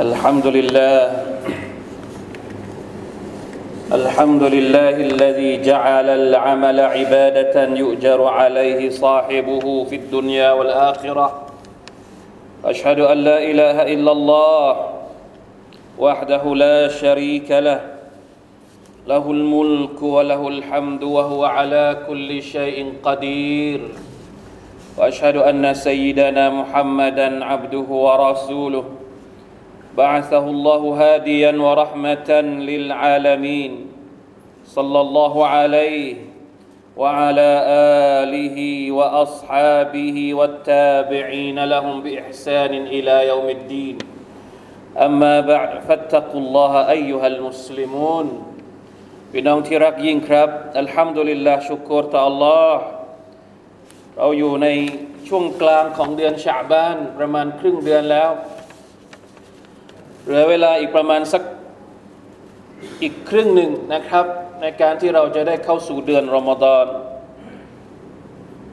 الحمد لله الحمد لله الذي جعل العمل عبادة يؤجر عليه صاحبه في الدنيا والآخرة. أشهد أن لا إله إلا الله وحده لا شريك له له الملك وله الحمد وهو على كل شيء قدير. وأشهد أن سيدنا محمدا عبده ورسوله. بعثه الله هاديا ورحمه للعالمين صلى الله عليه وعلى اله واصحابه والتابعين لهم باحسان الى يوم الدين اما بعد فاتقوا الله ايها المسلمون พี่น้องที่รักยิ่งครับ อัลฮัมดุลิลลาห์ชุกรต่อ Allah เราอยู่ในช่วงกลางของเดือนชาบานประมาณครึ่งเดือนแล้ว เหลือเวลาอีกประมาณสักอีกครึ่งหนึ่งนะครับ ในการที่เราจะได้เข้าสู่เดือนรอมฎอน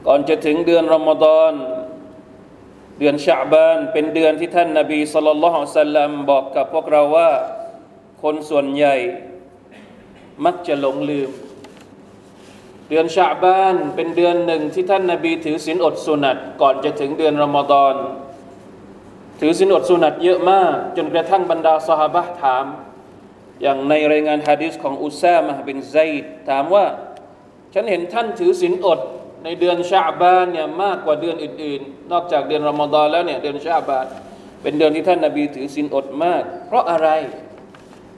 ก่อนจะถึงเดือนรอมฎอนเดือนชาบานเป็นเดือนที่ท่านนาบีสุลต่านละฮ์สัลลัมบอกกับพวกเราว่า คนส่วนใหญ่มักจะหลงลืม เดือนชาบานเป็นเดือนหนึ่งที่ท่านนาบีถือศีลอดสุนัตก่อนจะถึงเดือนรอมฎอน ถือศีลอดสุนัตเยอะมาก จนกระทั่งบรรดาสหบะถาม อย่างในรายงานฮะดิษของอุซามะบินไซด์ถามว่า ฉันเห็นท่านถือศีลอดในเดือนชาบานเนี่ยมากกว่าเดือนอื่นๆ นอกจากเดือนรอมฎอนแล้วเนี่ยเดือนชาบานเป็นเดือนที่ท่านนาบีถือศีลอดมาก เพราะอะไร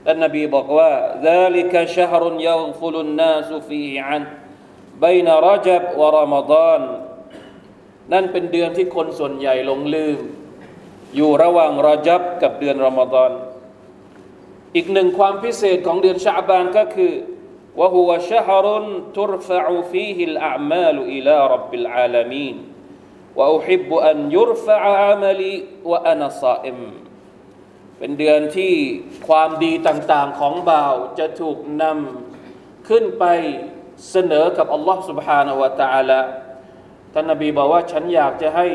ท่านนบีบอกว่า ذلك شهر يغفل الناس فيه عنه بين رجب ورمضان นั่นเป็นเดือนที่คนส่วนใหญ่หลงลืม อยู่ระหว่างรอจับกับเดือนรอมฎอน อีกหนึ่งความพิเศษของเดือนชาบานก็คือ وهو شهر ترفع فيه الأعمال إلى رب العالمين وأحب أن يرفع عملي وأنا صائم เป็นเดือนที่ความดีต่างๆของบ่าวจะถูกนำขึ้นไปเสนอกับอัลลอฮ์ سبحانه และ تعالى ท่านนบีบอกว่าฉันอยากจะให้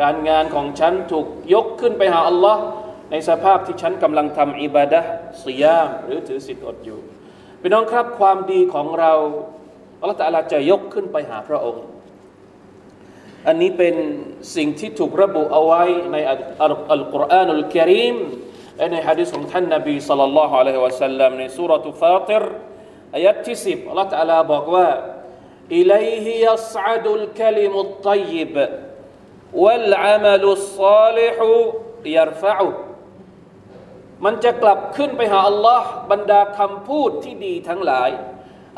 การงานของฉันถูกยกขึ้นไปหาอัลลอฮ์ในสภาพที่ฉันกำลังทำอิบาดะสิยาม หรือถือศีลอดอยู่พี่น้องครับความดีของเราอัลลอฮฺตะลาจะยกขึ้นไปหาพระองค์ อันนี้เป็นสิ่งที่ถูกระบุเอาไว้ในอัลกุรอานุลกิริมในฮะดิษของท่านนบีสัลลัลลอฮุอะลัยฮิวะสัลลัมในสุรทูฟาติรอายัดที่สิบอัลลอฮฺตะลาบอกว่าอิลัยฮิยัสอาดุลคลิมุตติบ นจะกลับขึ้นไปหาอัลลอฮ์บรรดาคำพูดที่ดีทั้งหลาย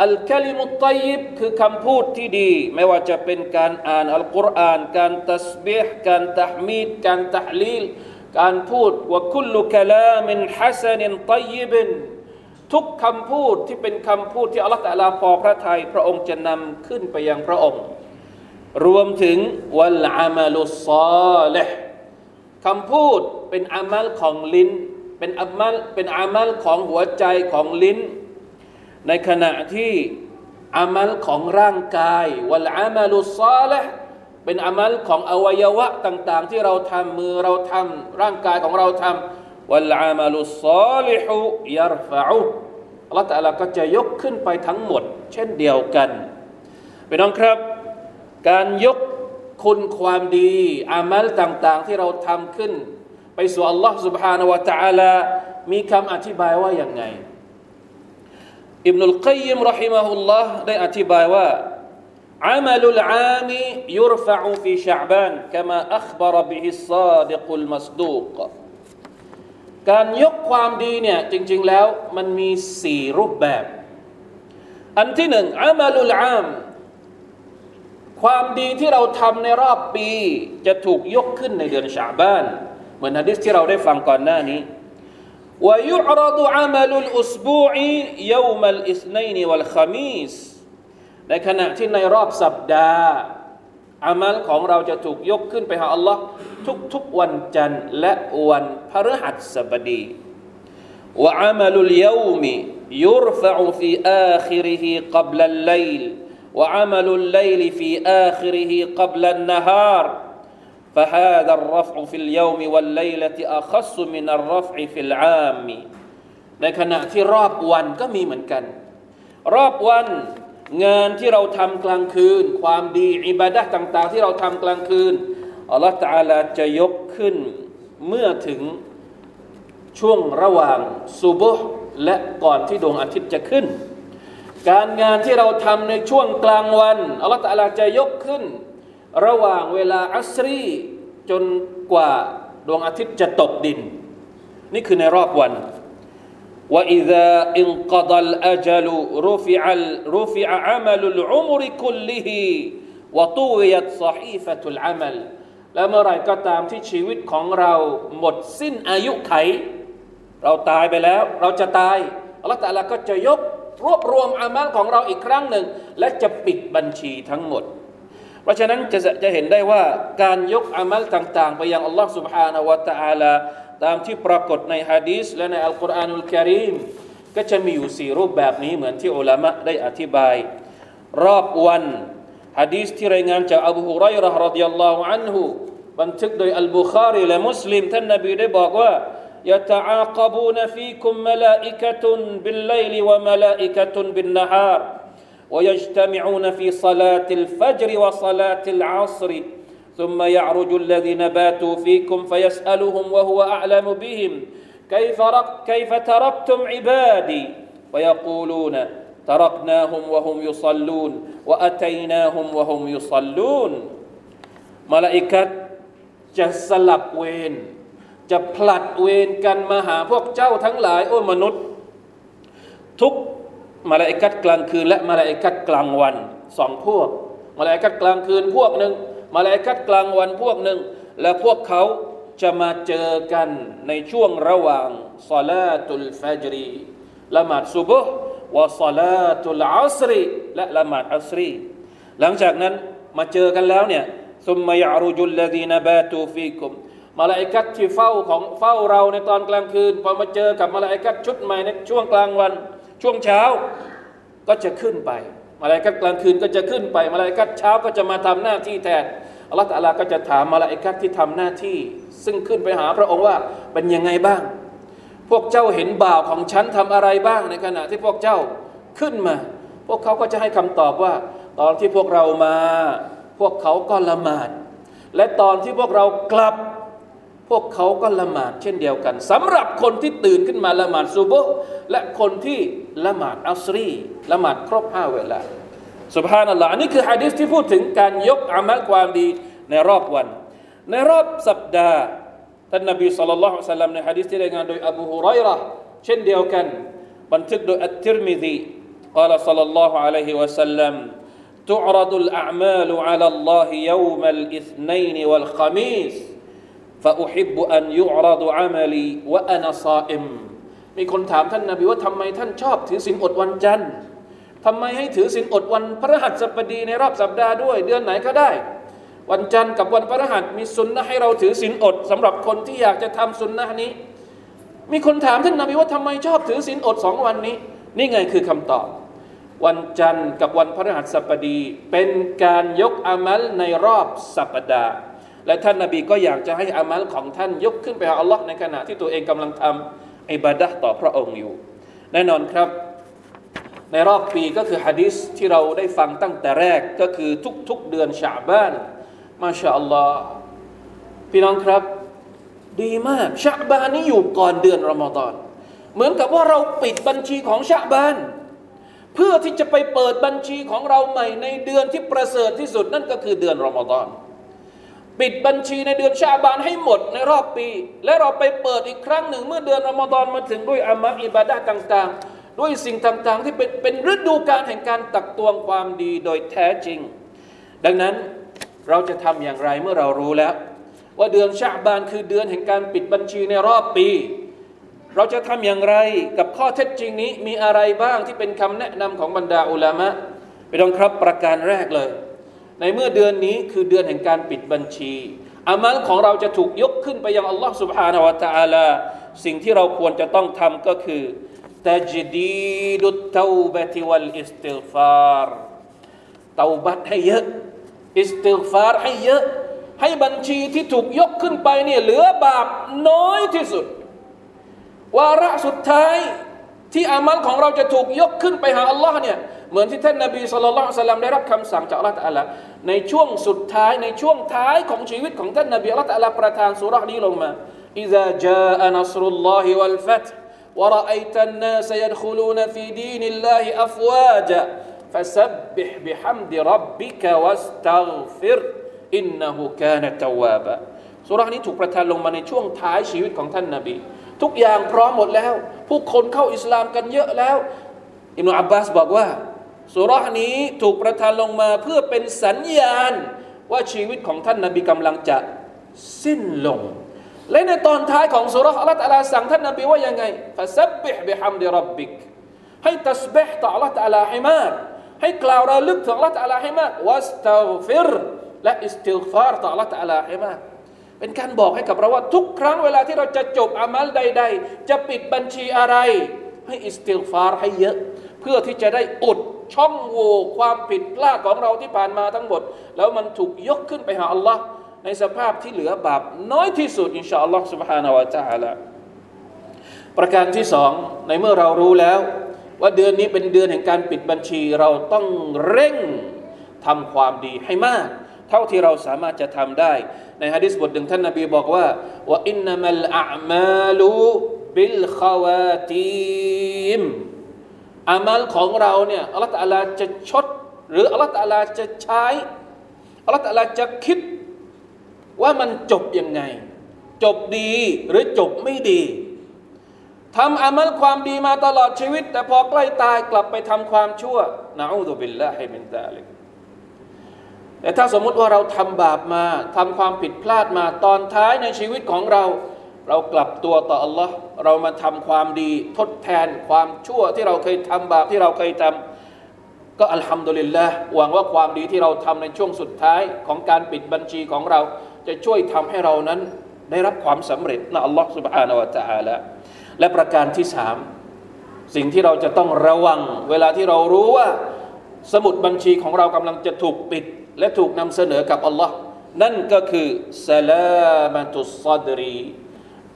อัลกลิมุตตยิบคือคำพูดที่ดี ไม่ว่าจะเป็นการอ่านอัลกุรอานการตัสบีห์การตะมีดการตะลีลการพูดว่าคุลุคลามินฮัสนินตยิบินทุกคำพูดที่เป็นคำพูดที่อัลลอฮฺตะลาพอพระทัยพระองค์จะนำขึ้นไปยังพระองค์ รวมถึงวัลอามัลุซอลห์คำพูดเป็นอามัลของลิ้น เป็นอามัลเป็นอามัลของหัวใจของลิ้น ในขณะที่อามัลของร่างกายวัลอามัลุซอลห์เป็นอามัลของอวัยวะต่าง ๆ ที่เราทำมือเราทำร่างกายของเราทำวัลอามัลุซอลิฮุยัรฟะอุอัลลอฮฺตลาก็จะยกขึ้นไปทั้งหมด เช่นเดียวกันไปน้องครับ การยกคุณความดี อามัลต่าง ๆ ที่เราทำขึ้น ไปสู่อัลลอฮฺ سبحانه และ تعالى มีคำอธิบายว่าอย่างไงอิบนุลกัยยิมรอฮิมะฮุลลอฮ์ได้อธิบายว่า عمل العام يرفع في شعبان كما أخبر به الصادق المصدوق การยกความดีเนี่ยจริง ๆ แล้วมันมีสี่รูปแบบ อันที่หนึ่งอามาลุลอาม ความดีที่เราทำในรอบปี จะถูกยกขึ้นในเดือนชาบาน เหมือนฮะดิษที่เราได้ฟังก่อนหน้านี้ ويعرض عمل الأسبوع يوم الاثنين والخميس ในขณะที่ในรอบสัปดาห์อามัลของเราจะถูกยกขึ้นไปหาอัลลอฮ์ทุกๆวันจันทร์และวันพฤหัสบดี وعمل اليوم يرفع في آخره قبل الليل وعمل الليل في آخره قبل النهار فهذا الرفع في اليوم والليلة أخص من الرفع في العام ในขณะที่รอบวันก็มีเหมือนกัน รอบวันงานที่เราทำกลางคืน ความดีอิบาดะต่างๆ ที่เราทำกลางคืนอัลลอฮฺตาลาจะยกขึ้นเมื่อถึงช่วงระหว่างซุบฮ์และก่อนที่ดวงอาทิตย์จะขึ้น การงานที่เราทำในช่วงกลางวันอัลลอตะลาจะยกขึ้น ระหว่างเวลาอัสรีจนกว่าดวงอาทิตย์จะตกดิน นี่คือในรอบวัน وإذا إنقضى الأجل رفع จลุรูฟิอัลรูฟิ وطويت صحيفة العمل แล้วเมื่อไรก็ตามที่ชีวิตของเราหมดสิ้นอายุไข เราตายไปแล้ว เราจะตายอัลลอฮฺตะลาก็จะยก รวบรวมอามัลของเราอีกครั้งหนึ่ง และจะปิดบัญชีทั้งหมด เพราะฉะนั้นจะจะเห็นได้ว่าการยกอามัลต่างๆ ไปยังอัลลอฮฺ سبحانه และ تعالى ตามที่ปรากฏในฮะดีษและในอัลกุรอานุลกิริมก็จะมีอยู่สี่รูปแบบนี้เหมือนที่อุลามะได้อธิบาย รอบวันฮะดีษที่รายงานจากอบูฮุไรร์รดิยัลลอฮุอันฮุบันทึกโดยอัลบุคารีและมุสลิมท่านนบีได้บอกว่า يتعاقبون فيكم ملائكة بالليل وملائكة بالنهار ويجتمعون في صلاة الفجر وصلاة العصر ثم يعرج الذين باتوا فيكم فيسألهم وهو أعلم بهم كيف, كيف تركتم عبادي فيقولون تركناهم وهم يصلون وأتيناهم وهم يصلون ملائكة จะสลับเวร จะผลัดเวรกันมาหาพวกเจ้าทั้งหลายโอ้มนุษย์ ทุกมาลาอิกัดกลางคืน และมาลาอิกัดกลางวันสองพวก มาลาอิกัดกลางคืนพวกหนึ่งมาลาอิกัดกลางวันพวกหนึ่ง และพวกเขาจะมาเจอกันในช่วงระหว่างซาลาตุลฟาจรีละหมาดซุบฮ์วะซาลาตุลอัสรีและละหมาดอัสรีหลังจากนั้นมาเจอกันแล้วเนี่ยซุมมายารุจุลลดีนบาตูฟีกุม มาลาอิกัดที่เฝ้าของเฝ้าเราในตอนกลางคืน พอมาเจอกับมาลาอิกัดชุดใหม่ในช่วงกลางวัน ช่วงเช้าก็จะขึ้นไป มาลาอิกัดกลางคืนก็จะขึ้นไป มาลาอิกัดเช้าก็จะมาทำหน้าที่แทนอัลลอฮฺตะลาก็จะถามมาลาอิกัดที่ทำหน้าที่ ซึ่งขึ้นไปหาพระองค์ว่าเป็นยังไงบ้าง พวกเจ้าเห็นบ่าวของฉันทำอะไรบ้างในขณะที่พวกเจ้าขึ้นมา พวกเขาก็จะให้คำตอบว่า ตอนที่พวกเรามา พวกเขาก็ละหมาด และตอนที่พวกเรากลับ พวกเขาก็ละหมาดเช่นเดียวกันสำหรับคนที่ตื่นขึ้นมาละหมาดซูโบและคนที่ละหมาดอัสรีละหมาดครบห้าเวลาสุบฮานัลลอฮ์อันนี้คือฮะดิษที่พูดถึงการยกอามัลความดีในรอบวัน ในรอบสัปดาห์ท่านนบีสุลต่านละฮ์สัลลัมในฮะดิษที่รายงานโดยอบูฮุไรระเช่นเดียวกัน บันทึกโดยอัตติรมิซี قال صلى الله عليه وسلم تعرض الأعمال على الله يوم الاثنين والخميس ฟาอุฮิบุอันยุอราดูอามาลีวะอานาซมีคนถามท่านนาบีว่าทำไมท่านชอบถือศีลอดวันจันทร์ทำไมให้ถือศีลอดวันพระหัสบดีในรอบสัปดาห์ด้วย เดือนไหนก็ได้ วันจันทร์กับวันพระหัสมีสุนนะให้เราถือศีลอดสำหรับคนที่อยากจะทำาสุนนะนี้ มีคนถามท่านนาบีว่าทำไมชอบถือศีลอดสองวันนี้ นี่ไงคือคำตอบ วันจันทร์กับวันพระหัสบดี เป็นการยกอามัลในรอบสัปดาห์ และท่านนาบีก็อยากจะให้อามัลของท่านยกขึ้นไปหาอัลลอฮ์ในขณะที่ตัวเองกำลังทำอิบาดะต่อพระองค์อยู่ แน่นอนครับ ในรอบปีก็คือฮะดิษที่เราได้ฟังตั้งแต่แรกก็คือทุกๆเดือนชาบ้านมาชาอัลลอฮ์พี่น้องครับ ดีมากชาบานนี้อยู่ก่อนเดือนรอมฎอนเหมือนกับว่าเราปิดบัญชีของชาบานเพื่อที่จะไปเปิดบัญชีของเราใหม่ในเดือนที่ประเสริฐที่สุดนั่นก็คือเดือนรอมฎอน ปิดบัญชีในเดือนชาบานให้หมดในรอบปี และเราไปเปิดอีกครั้งหนึ่ง เมื่อเดือนอมฎอนมาถึงด้วยอามัลอิบาดะต่างๆ ด้วยสิ่งต่างๆ ที่เป็นเป็นฤดูการแห่งการตักตวงความดีโดยแท้จริง ดังนั้นเราจะทำอย่างไรเมื่อเรารู้แล้ว ว่าเดือนชาบานคือเดือนแห่งการปิดบัญชีในรอบปี เราจะทำอย่างไรกับข้อเท็จจริงนี้มีอะไรบ้างที่เป็นคำแนะนำของบรรดาอุลามะไปลองครับประการแรกเลย ในเมื่อเดือนนี้คือเดือนแห่งการปิดบัญชีอามัลของเราจะถูกยกขึ้นไปยังอัลลอฮ์ سبحانه และ تعالى สิ่งที่เราควรจะต้องทำก็คือตจดีดุตเตาบะติวัลอิสติฟารเตาบัตให้เยอะอิสติฟารให้เยอะ ให้บัญชีที่ถูกยกขึ้นไปเนี่ยเหลือบาปน้อยที่สุด วาระสุดท้ายที่อามัลของเราจะถูกยกขึ้นไปหาอัลลอฮ์เนี่ย เหมือนที่ท่านนบีสุลต่านสัลลัมได้รับคำสั่งจากอัลลอฮ์ตะลาในช่วงสุดท้ายในช่วงท้ายของชีวิตของท่านนบีอัลลอฮ์ตะลาประทานสุรานี้ลงมา إذا جاء نصر الله والفتح ورأيت الناس يدخلون في دين الله أفواجا فسبح بحمد ربك واستغفر إنه كان توابا สุรานี้ถูกประทานลงมาในช่วงท้ายชีวิตของท่านนาบีทุกอย่างพร้อมหมดแล้ว ผู้คนเข้าอิสลามกันเยอะแล้วอิมนุอับบาสบอกว่า สุรานี้ถูกประทานลงมาเพื่อเป็นสัญญาณว่าชีวิตของท่านนาบีกำลังจะสิ้นลง และในตอนท้ายของสุราอัลลอฮฺตาลาสั่งท่านนาบีว่ายังไงفسبح بحمد ربكให้ตัสบิฮต่ออัลลอฮฺตาลาให้มากให้กล่าวระลึกถึงอัลลอฮฺตาลาให้มากواستغفرهและอิสติฆฟาร์ต่ออัลลอฮฺตาลาให้มากเป็นการบอกให้กับเราว่าทุกครั้งเวลาที่เราจะจบอามัลใด ๆ จะปิดบัญชีอะไร ให้อิสติฆฟาร์ให้เยอะ เพื่อที่จะได้อุด ช่องโหว่ความผิดพลาดของเราที่ผ่านมาทั้งหมด แล้วมันถูกยกขึ้นไปหาอัลลอฮ์ในสภาพที่เหลือบาปน้อยที่สุดอินชาอัลลอฮ์ سبحانه และ تعالى ประการที่สองในเมื่อเรารู้แล้ว ว่าเดือนนี้เป็นเดือนแห่งการปิดบัญชีเราต้องเร่งทำความดีให้มาก เท่าที่เราสามารถจะทำได้ในฮะดิษบทหนึ่งท่านนบีบอกว่าว่าอินนามัลอามาลูบิลขาวาตีม อามัลของเราเนี่ยอัลลอฮฺตะลาจะชด หรืออัลลอฮฺตะลาจะใช้อัลลอฮฺตะลาจะคิดว่ามันจบยังไง จบดีหรือจบไม่ดีทำอามัลความดีมาตลอดชีวิต แต่พอใกล้ตายกลับไปทำความชั่วนะอูดุบิลลาฮิมินตาลิกแต่ถ้าสมมุติว่าเราทำบาปมาทำความผิดพลาดมาตอนท้ายในชีวิตของเรา เรากลับตัวต่อ Allah เรามาทำความดีทดแทนความชั่วที่เราเคยทำบาปที่เราเคยทำก็อัลฮัมดุลิลละหวังว่าความดีที่เราทำในช่วงสุดท้ายของการปิดบัญชีของเรา จะช่วยทำให้เรานั้นได้รับความสำเร็จนะอัลลอฮ์ سبحانه และ تعالى และประการที่สามสิ่งที่เราจะต้องระวัง เวลาที่เรารู้ว่า สมุดบัญชีของเรากำลังจะถูกปิดและถูกนำเสนอกับอัลลอฮ์นั่นก็คือสลามตุสซาดรี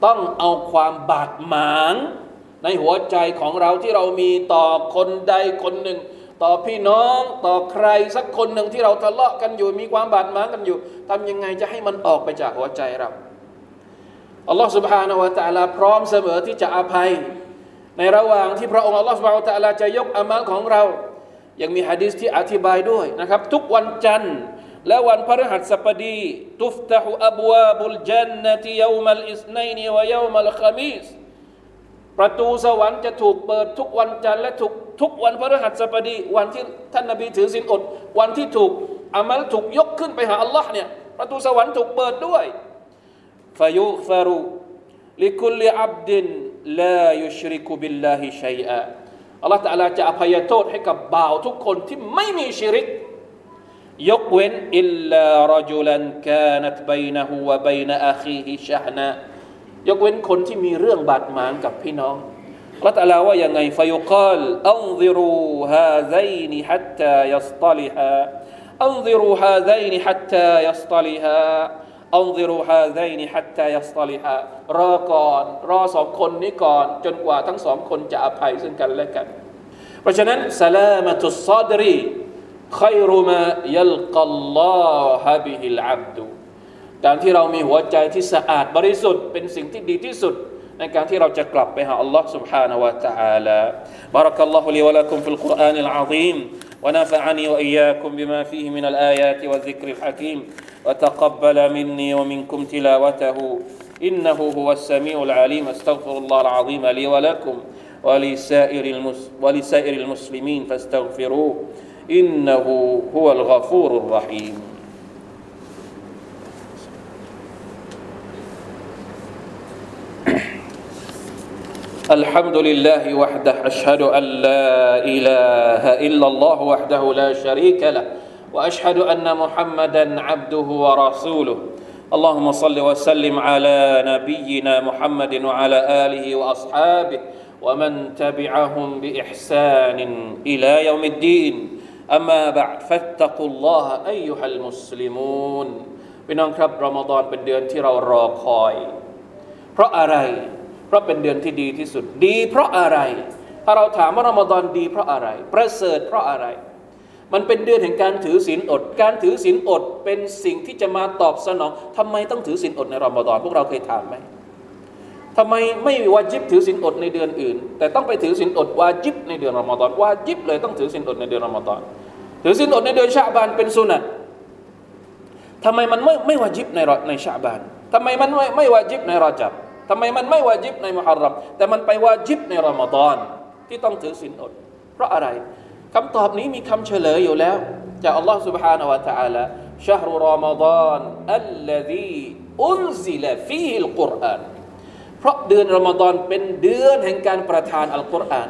ต้องเอาความบาดหมางในหัวใจของเราที่เรามีต่อคนใดคนหนึ่ง ต่อพี่น้องต่อใครสักคนหนึ่งที่เราทะเลาะกันอยู่มีความบาดหมางกันอยู่ทำยังไงจะให้มันออกไปจากหัวใจเราอัลลอฮ์ سبحانه และ تعالى พร้อมเสมอที่จะอภัย ในระหว่างที่พระองค์อัลลอฮ์ سبحانه และ تعالى จะยกอามัลของเรายังมีฮะดิษที่อธิบายด้วยนะครับ ทุกวันจันทร์ และวันพฤหัสบดีตุฟตะฮุอับวาบุลจันนติยามัลอิสไนนีวะยามัลขมีสประตูสวรรค์จะถูกเปิดทุกวันจันทร์และทุกทุกวันพฤหัสบดี วันที่ท่านนบีถือศีลอด วันที่ถูกอามัลถูกยกขึ้นไปหาอัลลอฮ์เนี่ยประตูสวรรค์ถูกเปิดด้วยฟายุฟารุลิคุลอับดินลายุชริกุบิลลาฮิชัยอาอัลลอฮฺตะลาจะอภัยโทษให้กับบ่าวทุกคนที่ไม่มีชิริก ยกเว้นอิลลารจุลันกานัตบัยนะฮูวะบัยนะอาคีฮิชะนะยกเว้นคนที่มีเรื่องบาดหมางกับพี่น้องอัลลอฮฺตะลาว่ายังไงฟยุกาลอันซิรูฮาไซนิฮัตตายัสตลิฮาอันซิรูฮาไซนิฮัตตายัสตลิฮาอันซิรูฮาไซนิฮัตตายัสตลิฮารอก่อน รอสองคนนี้ก่อน จนกว่าทั้งสองคนจะอภัยซึ่งกันและกัน เพราะฉะนั้นสลามตุสซาดรี ขยรุมายัลกัลลอฮะบิฮิลอับดุการที่เรามีหัวใจที่สะอาดบริสุทธิ์เป็นสิ่งที่ดีที่สุดในการที่เราจะกลับไปหาอัลลอฮ์ سبحانه และ تعالى بارك الله لي ولكم في القرآن العظيم ونفعني وإياكم بما فيه من الآيات والذكر الحكيم وتقبل مني ومنكم تلاوته إنه هو السميع العليم استغفر الله العظيم لي ولكم ولسائر, المس ولسائر المسلمين فاستغفروه إنه هو الغفور الرحيم. الحمد لله وحده أشهد أن لا إله إلا الله وحده لا شريك له وأشهد أن محمدا عبده ورسوله. اللهم صل وسلم على نبينا محمد وعلى آله وأصحابه ومن تبعهم بإحسان إلى يوم الدين. อัมมาบะฟัตตักุลลอฮะอัยุฮัลมุสลิมูนพี่น้องครับรอมฎอนเป็นเดือนที่เรารอคอย เพราะอะไร เพราะเป็นเดือนที่ดีที่สุดดี เพราะอะไร ถ้าเราถามว่ารอมฎอนดี เพราะอะไร ประเสริฐเพราะอะไร มันเป็นเดือนแห่งการถือศีลอด การถือศีลอดเป็นสิ่งที่จะมาตอบสนอง ทำไมต้องถือศีลอดในรอมฎอนพวกเราเคยถามไหม ทำไมไม่วาจิบถือศีลอดในเดือนอื่น แต่ต้องไปถือศีลอดวาจิบในเดือนรอมฎอนวาจิบเลยต้องถือศีลอดในเดือนรอมฎอนถือศีลอดในเดือนชาบานเป็นสุนัตทำไมมันไม่ไม่วาจิบในในชาบานทำไมมันไม่ไม่วาจิบในรอจับทำไมมันไม่วาจิบในมุฮัรรัมแต่มันไปวาจิบในรอมฎอนที่ต้องถือศีลอด เพราะอะไรคำตอบนี้มีคำเฉลยอยู่แล้วจากอัลลอฮ์ سبحانه และ تعالى شهر رمضان الذي أنزل فيه القرآن เพราะเดือนรอมฎอนเป็นเดือนแห่งการประทานอัลกุรอาน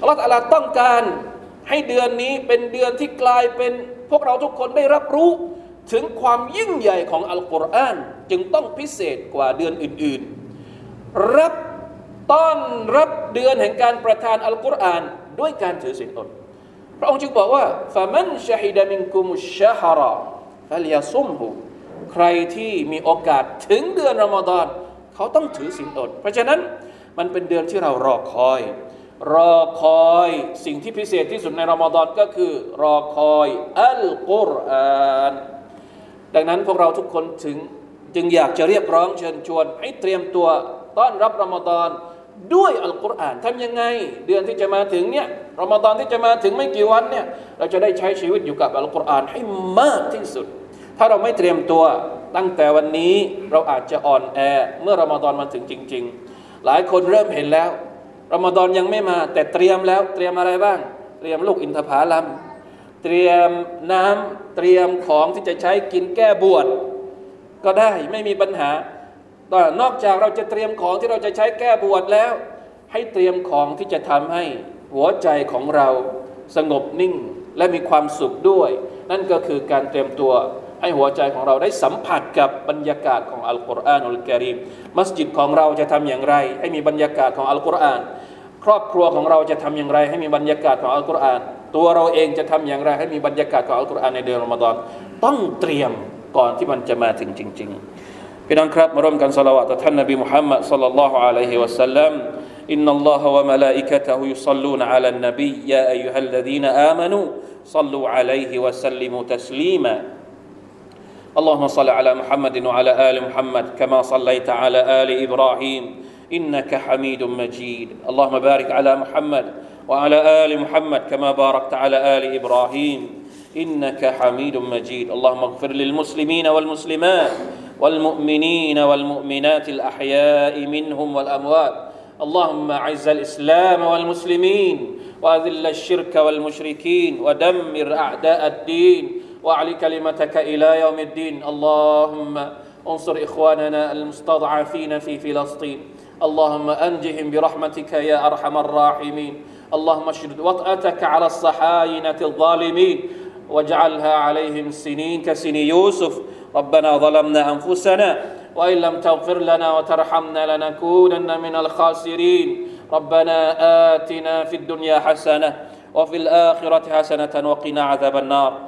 อัลลอฮฺตาลาต้องการให้เดือนนี้เป็นเดือนที่กลายเป็นพวกเราทุกคนได้รับรู้ ถึงความยิ่งใหญ่ของอัลกุรอานจึงต้องพิเศษกว่าเดือนอื่นๆ รับต้อนรับเดือนแห่งการประทานอัลกุรอานด้วยการถือศีลอดพระองค์จึงบอกว่าฟะมันชฮิดามินกุมุชฮาระฟัลยาซุมหูใครที่มีโอกาสถึงเดือนรอมฎอน เขาต้องถือศีลอด เพราะฉะนั้นมันเป็นเดือนที่เรารอคอย รอคอยสิ่งที่พิเศษที่สุดในรอมฎอนก็คือ รอคอยอัลกุรอานดังนั้นพวกเราทุกคนถึงจึงอยากจะเรียกร้องเชิญชวน ให้เตรียมตัวต้อนรับรอมฎอนด้วยอัลกุรอานทำยังไง เดือนที่จะมาถึงเนี่ยรอมฎอนที่จะมาถึงไม่กี่วันเนี่ยเราจะได้ใช้ชีวิตอยู่กับอัลกุรอานให้มากที่สุด ถ้าเราไม่เตรียมตัวตั้งแต่วันนี้เราอาจจะอ่อนแอเมื่อรอมฎอนมาถึงจริง ๆ หลายคนเริ่มเห็นแล้วรอมฎอนยังไม่มา แต่เตรียมแล้วเตรียมอะไรบ้าง เตรียมลูกอินทผลัม เตรียมน้ำเตรียมของที่จะใช้กินแก้บวชก็ได้ไม่มีปัญหาแต่นอกจากเราจะเตรียมของที่เราจะใช้แก้บวชแล้ว ให้เตรียมของที่จะทำให้หัวใจของเราสงบนิ่งและมีความสุขด้วย นั่นก็คือการเตรียมตัว ให้หัวใจของเราได้สัมผัสกับบรรยากาศของอัลกุรอานอัลกิริมมัสยิดของเราจะทำอย่างไร ให้มีบรรยากาศของอัลกุรอาน ครอบครัวของเราจะทำอย่างไร ให้มีบรรยากาศของอัลกุรอาน ตัวเราเองจะทำอย่างไร ให้มีบรรยากาศของอัลกุรอานในเดือนรอมฎอนต้องเตรียมก่อนที่มันจะมาถึงจริง ๆ พี่น้องครับมาร่วมกันสละวะต่อท่านนบีมุฮัมมัดสัลลัลลอฮุอะลัยฮิวะสัลลัม إن الله وملائكته يصلون على النبي يا أيها الذين آمنوا صلوا عليه وسلموا تسليما اللهم صل على محمد وعلى آل محمد كما صليت على آل إبراهيم إنك حميد مجيد. اللهم بارك على محمد وعلى آل محمد كما باركت على آل إبراهيم إنك حميد مجيد. اللهم اغفر للمسلمين والمسلمات والمؤمنين والمؤمنات الأحياء منهم والأموات. اللهم أعز الإسلام والمسلمين وأذل الشرك والمشركين ودمر أعداء الدين واعل كلمتك إلى يوم الدين. اللهم انصر إخواننا المستضعفين في فلسطين. اللهم أنجهم برحمتك يا أرحم الراحمين. اللهم اشدد وطأتك على الصحاينة الظالمين. واجعلها عليهم سنين كسن يوسف. ربنا ظلمنا أنفسنا وإن لم تغفر لنا وترحمنا لنكونن من الخاسرين. ربنا آتنا في الدنيا حسنة وفي الآخرة حسنة وقنا عذاب النار.